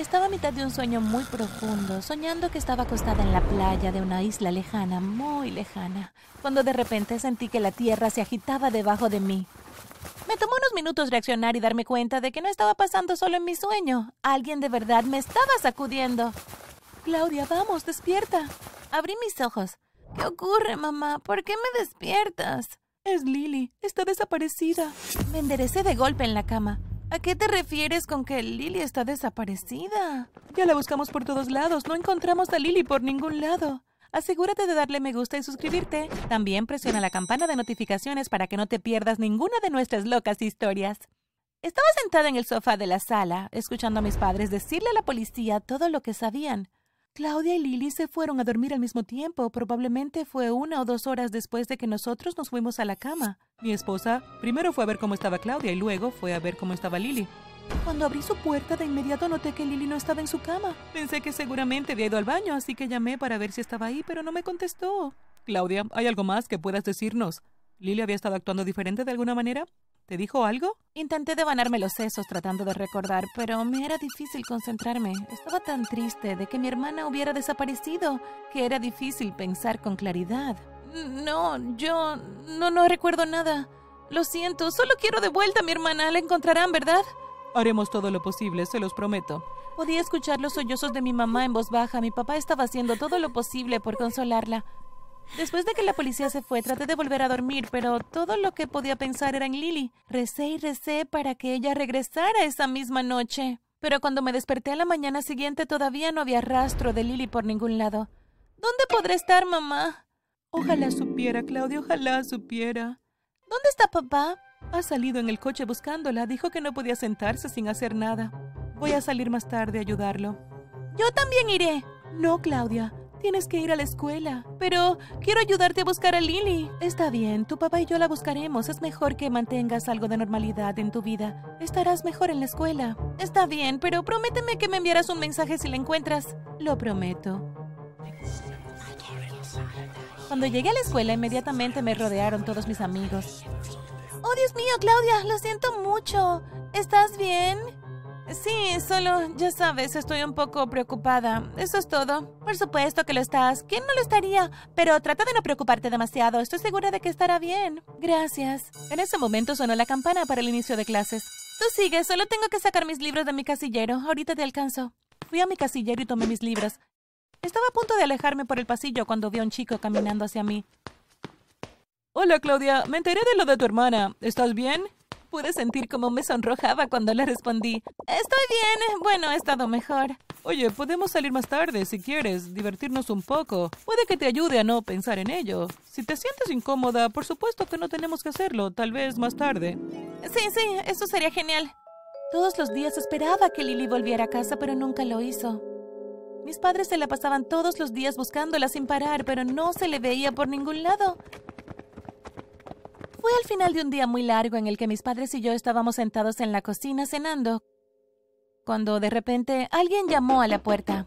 Estaba a mitad de un sueño muy profundo, soñando que estaba acostada en la playa de una isla lejana, muy lejana, cuando de repente sentí que la tierra se agitaba debajo de mí. Me tomó unos minutos reaccionar y darme cuenta de que no estaba pasando solo en mi sueño. Alguien de verdad me estaba sacudiendo. Claudia, vamos, despierta. Abrí mis ojos. ¿Qué ocurre, mamá? ¿Por qué me despiertas? Es Lily. Está desaparecida. Me enderecé de golpe en la cama. ¿A qué te refieres con que Lily está desaparecida? Ya la buscamos por todos lados. No encontramos a Lily por ningún lado. Asegúrate de darle me gusta y suscribirte. También presiona la campana de notificaciones para que no te pierdas ninguna de nuestras locas historias. Estaba sentada en el sofá de la sala, escuchando a mis padres decirle a la policía todo lo que sabían. Claudia y Lily se fueron a dormir al mismo tiempo. Probablemente fue una o dos horas después de que nosotros nos fuimos a la cama. Mi esposa primero fue a ver cómo estaba Claudia y luego fue a ver cómo estaba Lily. Cuando abrí su puerta, de inmediato noté que Lily no estaba en su cama. Pensé que seguramente había ido al baño, así que llamé para ver si estaba ahí, pero no me contestó. Claudia, ¿hay algo más que puedas decirnos? ¿Lily había estado actuando diferente de alguna manera? ¿Te dijo algo? Intenté devanarme los sesos tratando de recordar, pero me era difícil concentrarme. Estaba tan triste de que mi hermana hubiera desaparecido que era difícil pensar con claridad. No, yo no, no recuerdo nada. Lo siento, solo quiero de vuelta a mi hermana. La encontrarán, ¿verdad? Haremos todo lo posible, se los prometo. Podía escuchar los sollozos de mi mamá en voz baja. Mi papá estaba haciendo todo lo posible por consolarla. Después de que la policía se fue, traté de volver a dormir, pero todo lo que podía pensar era en Lily. Recé y recé para que ella regresara esa misma noche. Pero cuando me desperté a la mañana siguiente todavía no había rastro de Lily por ningún lado. ¿Dónde podré estar, mamá? Ojalá supiera, Claudia, ojalá supiera. ¿Dónde está papá? Ha salido en el coche buscándola. Dijo que no podía sentarse sin hacer nada. Voy a salir más tarde a ayudarlo. Yo también iré. No, Claudia. Tienes que ir a la escuela. Pero quiero ayudarte a buscar a Lily. Está bien, tu papá y yo la buscaremos. Es mejor que mantengas algo de normalidad en tu vida. Estarás mejor en la escuela. Está bien, pero prométeme que me enviarás un mensaje si la encuentras. Lo prometo. Cuando llegué a la escuela, inmediatamente me rodearon todos mis amigos. Oh, Dios mío, Claudia, lo siento mucho. ¿Estás bien? Sí, solo, ya sabes, estoy un poco preocupada. Eso es todo. Por supuesto que lo estás. ¿Quién no lo estaría? Pero trata de no preocuparte demasiado. Estoy segura de que estará bien. Gracias. En ese momento sonó la campana para el inicio de clases. Tú sigue, solo tengo que sacar mis libros de mi casillero. Ahorita te alcanzo. Fui a mi casillero y tomé mis libros. Estaba a punto de alejarme por el pasillo cuando vi a un chico caminando hacia mí. Hola, Claudia. Me enteré de lo de tu hermana. ¿Estás bien? Pude sentir cómo me sonrojaba cuando le respondí. Estoy bien. Bueno, he estado mejor. Oye, podemos salir más tarde si quieres, divertirnos un poco. Puede que te ayude a no pensar en ello. Si te sientes incómoda, por supuesto que no tenemos que hacerlo. Tal vez más tarde. Sí, sí, eso sería genial. Todos los días esperaba que Lily volviera a casa, pero nunca lo hizo. Mis padres se la pasaban todos los días buscándola sin parar, pero no se le veía por ningún lado. Fue al final de un día muy largo en el que mis padres y yo estábamos sentados en la cocina cenando, cuando de repente alguien llamó a la puerta.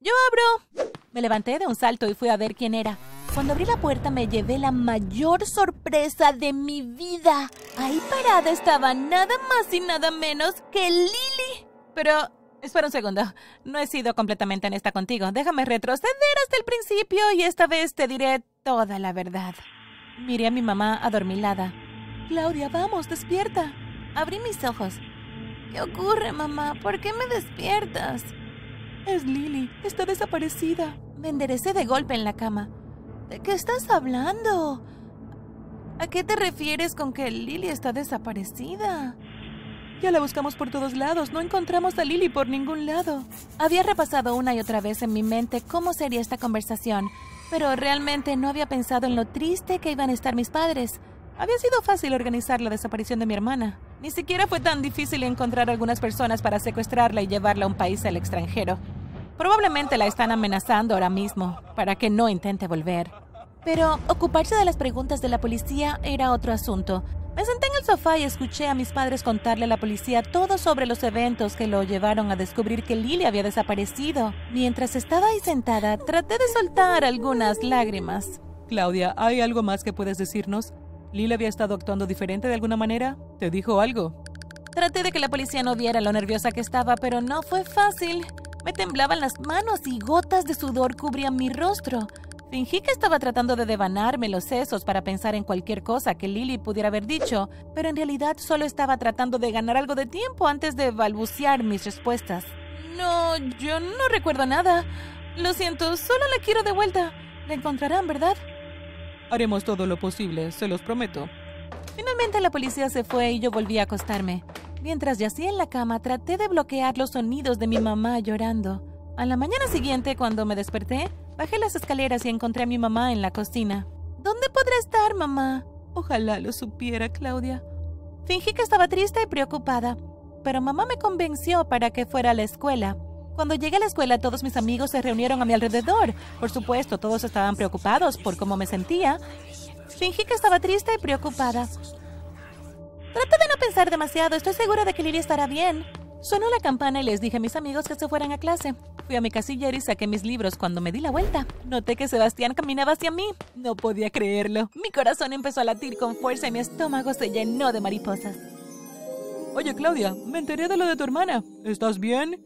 ¡Yo abro! Me levanté de un salto y fui a ver quién era. Cuando abrí la puerta me llevé la mayor sorpresa de mi vida. Ahí parada estaba nada más y nada menos que Lily. Pero, espera un segundo. No he sido completamente honesta contigo. Déjame retroceder hasta el principio y esta vez te diré toda la verdad. Miré a mi mamá adormilada. Claudia, vamos, despierta. Abrí mis ojos. ¿Qué ocurre, mamá? ¿Por qué me despiertas? Es Lily. Está desaparecida. Me enderecé de golpe en la cama. ¿De qué estás hablando? ¿A qué te refieres con que Lily está desaparecida? Ya la buscamos por todos lados. No encontramos a Lily por ningún lado. Había repasado una y otra vez en mi mente cómo sería esta conversación, pero realmente no había pensado en lo triste que iban a estar mis padres. Había sido fácil organizar la desaparición de mi hermana. Ni siquiera fue tan difícil encontrar algunas personas para secuestrarla y llevarla a un país al extranjero. Probablemente la están amenazando ahora mismo para que no intente volver. Pero ocuparse de las preguntas de la policía era otro asunto. Me senté en el sofá y escuché a mis padres contarle a la policía todo sobre los eventos que lo llevaron a descubrir que Lily había desaparecido. Mientras estaba ahí sentada, traté de soltar algunas lágrimas. Claudia, ¿hay algo más que puedes decirnos? ¿Lily había estado actuando diferente de alguna manera? ¿Te dijo algo? Traté de que la policía no viera lo nerviosa que estaba, pero no fue fácil. Me temblaban las manos y gotas de sudor cubrían mi rostro. Fingí que estaba tratando de devanarme los sesos para pensar en cualquier cosa que Lily pudiera haber dicho, pero en realidad solo estaba tratando de ganar algo de tiempo antes de balbucear mis respuestas. No, yo no recuerdo nada. Lo siento, solo la quiero de vuelta. La encontrarán, ¿verdad? Haremos todo lo posible, se los prometo. Finalmente la policía se fue y yo volví a acostarme. Mientras yacía en la cama, traté de bloquear los sonidos de mi mamá llorando. A la mañana siguiente, cuando me desperté, bajé las escaleras y encontré a mi mamá en la cocina. ¿Dónde podrá estar, mamá? Ojalá lo supiera, Claudia. Fingí que estaba triste y preocupada, pero mamá me convenció para que fuera a la escuela. Cuando llegué a la escuela, todos mis amigos se reunieron a mi alrededor. Por supuesto, todos estaban preocupados por cómo me sentía. Fingí que estaba triste y preocupada. Trata de no pensar demasiado, estoy segura de que Lily estará bien. Sonó la campana y les dije a mis amigos que se fueran a clase. Fui a mi casillero y saqué mis libros. Cuando me di la vuelta, noté que Sebastián caminaba hacia mí. No podía creerlo. Mi corazón empezó a latir con fuerza y mi estómago se llenó de mariposas. Oye, Claudia, me enteré de lo de tu hermana. ¿Estás bien?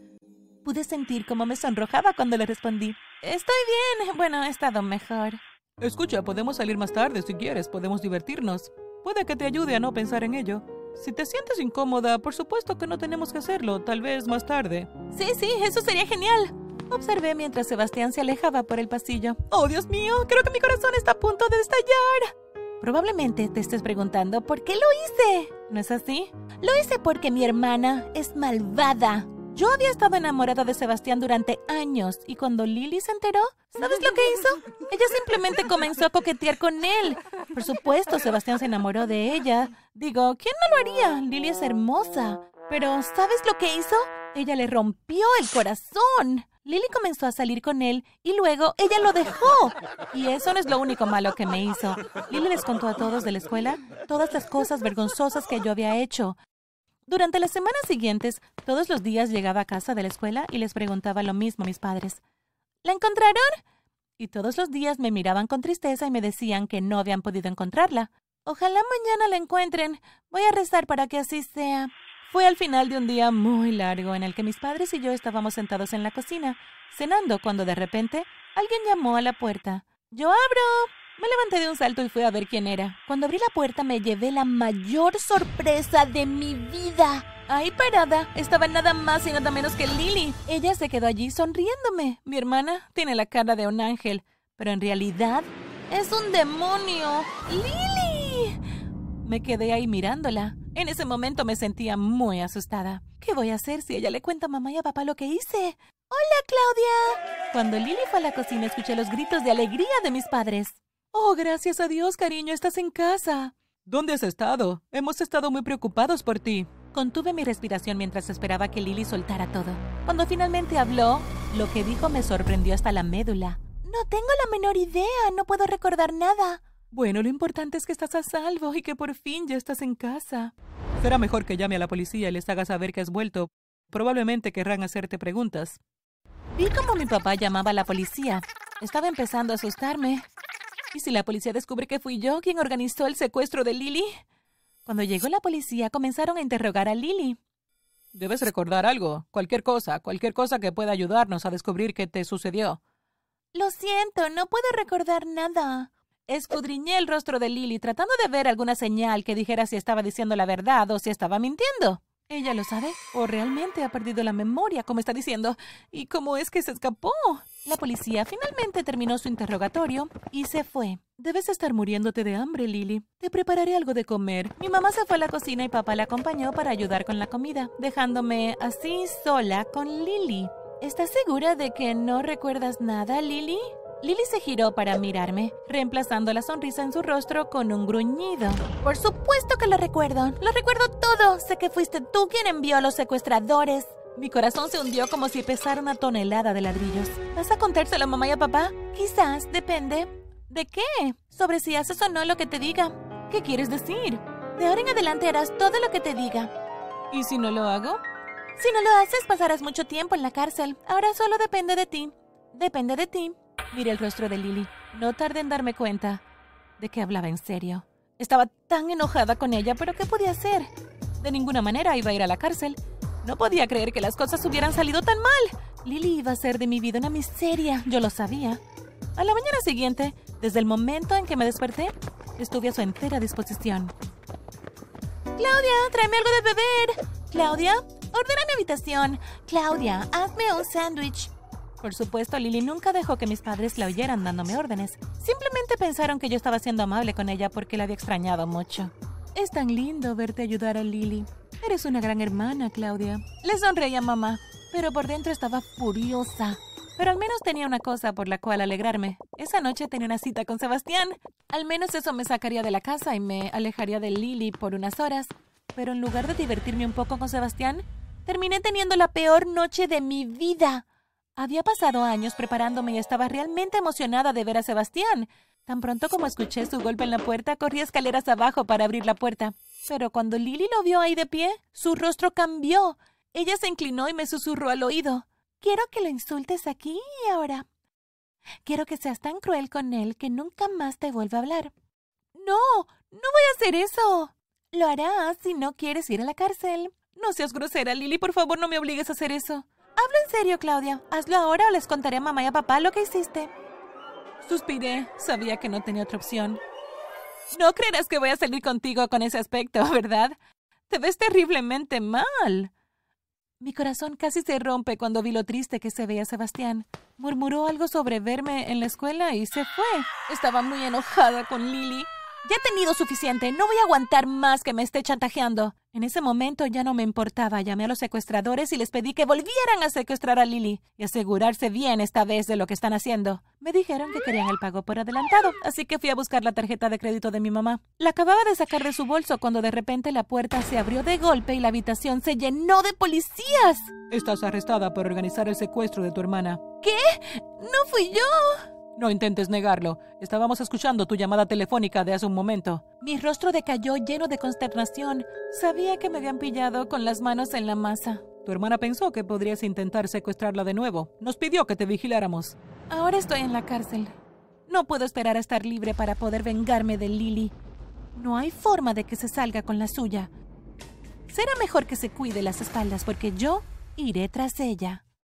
Pude sentir cómo me sonrojaba cuando le respondí. Estoy bien. Bueno, he estado mejor. Escucha, podemos salir más tarde si quieres, podemos divertirnos. Puede que te ayude a no pensar en ello. Si te sientes incómoda, por supuesto que no tenemos que hacerlo, tal vez más tarde. Sí, sí, eso sería genial. Observé mientras Sebastián se alejaba por el pasillo. Oh, Dios mío, creo que mi corazón está a punto de estallar. Probablemente te estés preguntando por qué lo hice. ¿No es así? Lo hice porque mi hermana es malvada. Yo había estado enamorada de Sebastián durante años y cuando Lily se enteró, ¿sabes lo que hizo? Ella simplemente comenzó a coquetear con él. Por supuesto, Sebastián se enamoró de ella. Digo, ¿quién no lo haría? Lily es hermosa. Pero, ¿sabes lo que hizo? Ella le rompió el corazón. Lily comenzó a salir con él y luego ella lo dejó. Y eso no es lo único malo que me hizo. Lily les contó a todos de la escuela todas las cosas vergonzosas que yo había hecho. Durante las semanas siguientes, todos los días llegaba a casa de la escuela y les preguntaba lo mismo a mis padres. ¿La encontraron? Y todos los días me miraban con tristeza y me decían que no habían podido encontrarla. Ojalá mañana la encuentren. Voy a rezar para que así sea. Fue al final de un día muy largo en el que mis padres y yo estábamos sentados en la cocina, cenando, cuando de repente alguien llamó a la puerta. Yo abro. Me levanté de un salto y fui a ver quién era. Cuando abrí la puerta me llevé la mayor sorpresa de mi vida. Ahí parada estaba nada más y nada menos que Lily. Ella se quedó allí sonriéndome. Mi hermana tiene la cara de un ángel, pero en realidad es un demonio. ¡Lily! Me quedé ahí mirándola. En ese momento me sentía muy asustada. ¿Qué voy a hacer si ella le cuenta a mamá y a papá lo que hice? ¡Hola, Claudia! Cuando Lily fue a la cocina escuché los gritos de alegría de mis padres. Oh, gracias a Dios, cariño, estás en casa. ¿Dónde has estado? Hemos estado muy preocupados por ti. Contuve mi respiración mientras esperaba que Lily soltara todo. Cuando finalmente habló, lo que dijo me sorprendió hasta la médula. No tengo la menor idea, no puedo recordar nada. Bueno, lo importante es que estás a salvo y que por fin ya estás en casa. Será mejor que llame a la policía y les haga saber que has vuelto. Probablemente querrán hacerte preguntas. Vi cómo mi papá llamaba a la policía. Estaba empezando a asustarme. ¿Y si la policía descubre que fui yo quien organizó el secuestro de Lily? Cuando llegó la policía, comenzaron a interrogar a Lily. Debes recordar algo, cualquier cosa, cualquier cosa que pueda ayudarnos a descubrir qué te sucedió. Lo siento, no puedo recordar nada. Escudriñé el rostro de Lily tratando de ver alguna señal que dijera si estaba diciendo la verdad o si estaba mintiendo. ¿Ella lo sabe? ¿O realmente ha perdido la memoria, como está diciendo? ¿Y cómo es que se escapó? La policía finalmente terminó su interrogatorio y se fue. Debes estar muriéndote de hambre, Lily. Te prepararé algo de comer. Mi mamá se fue a la cocina y papá la acompañó para ayudar con la comida, dejándome así sola con Lily. ¿Estás segura de que no recuerdas nada, Lily? Lily se giró para mirarme, reemplazando la sonrisa en su rostro con un gruñido. Por supuesto que lo recuerdo. Lo recuerdo todo. Sé que fuiste tú quien envió a los secuestradores. Mi corazón se hundió como si pesara una tonelada de ladrillos. ¿Vas a contárselo a mamá y a papá? Quizás, depende. ¿De qué? Sobre si haces o no lo que te diga. ¿Qué quieres decir? De ahora en adelante harás todo lo que te diga. ¿Y si no lo hago? Si no lo haces, pasarás mucho tiempo en la cárcel. Ahora solo depende de ti. Depende de ti. Miré el rostro de Lily. No tardé en darme cuenta de que hablaba en serio. Estaba tan enojada con ella, pero ¿qué podía hacer? De ninguna manera iba a ir a la cárcel. No podía creer que las cosas hubieran salido tan mal. Lily iba a ser de mi vida una miseria, yo lo sabía. A la mañana siguiente, desde el momento en que me desperté, estuve a su entera disposición. Claudia, tráeme algo de beber. Claudia, ordena mi habitación. Claudia, hazme un sándwich. Por supuesto, Lily nunca dejó que mis padres la oyeran dándome órdenes. Simplemente pensaron que yo estaba siendo amable con ella porque la había extrañado mucho. Es tan lindo verte ayudar a Lily. Eres una gran hermana, Claudia. Le sonreí a mamá, pero por dentro estaba furiosa. Pero al menos tenía una cosa por la cual alegrarme. Esa noche tenía una cita con Sebastián. Al menos eso me sacaría de la casa y me alejaría de Lily por unas horas. Pero en lugar de divertirme un poco con Sebastián, terminé teniendo la peor noche de mi vida. Había pasado años preparándome y estaba realmente emocionada de ver a Sebastián. Tan pronto como escuché su golpe en la puerta, corrí escaleras abajo para abrir la puerta. Pero cuando Lily lo vio ahí de pie, su rostro cambió. Ella se inclinó y me susurró al oído. Quiero que lo insultes aquí y ahora. Quiero que seas tan cruel con él que nunca más te vuelva a hablar. No, no voy a hacer eso. Lo harás si no quieres ir a la cárcel. No seas grosera, Lily, por favor, no me obligues a hacer eso. Hablo en serio, Claudia. Hazlo ahora o les contaré a mamá y a papá lo que hiciste. Suspiré. Sabía que no tenía otra opción. No creerás que voy a salir contigo con ese aspecto, ¿verdad? Te ves terriblemente mal. Mi corazón casi se rompe cuando vi lo triste que se veía Sebastián. Murmuró algo sobre verme en la escuela y se fue. Estaba muy enojada con Lily. Ya he tenido suficiente. No voy a aguantar más que me esté chantajeando. En ese momento ya no me importaba. Llamé a los secuestradores y les pedí que volvieran a secuestrar a Lily y asegurarse bien esta vez de lo que están haciendo. Me dijeron que querían el pago por adelantado, así que fui a buscar la tarjeta de crédito de mi mamá. La acababa de sacar de su bolso cuando de repente la puerta se abrió de golpe y la habitación se llenó de policías. Estás arrestada por organizar el secuestro de tu hermana. ¿Qué? No fui yo. No intentes negarlo. Estábamos escuchando tu llamada telefónica de hace un momento. Mi rostro decayó lleno de consternación. Sabía que me habían pillado con las manos en la masa. Tu hermana pensó que podrías intentar secuestrarla de nuevo. Nos pidió que te vigiláramos. Ahora estoy en la cárcel. No puedo esperar a estar libre para poder vengarme de Lily. No hay forma de que se salga con la suya. Será mejor que se cuide las espaldas porque yo iré tras ella.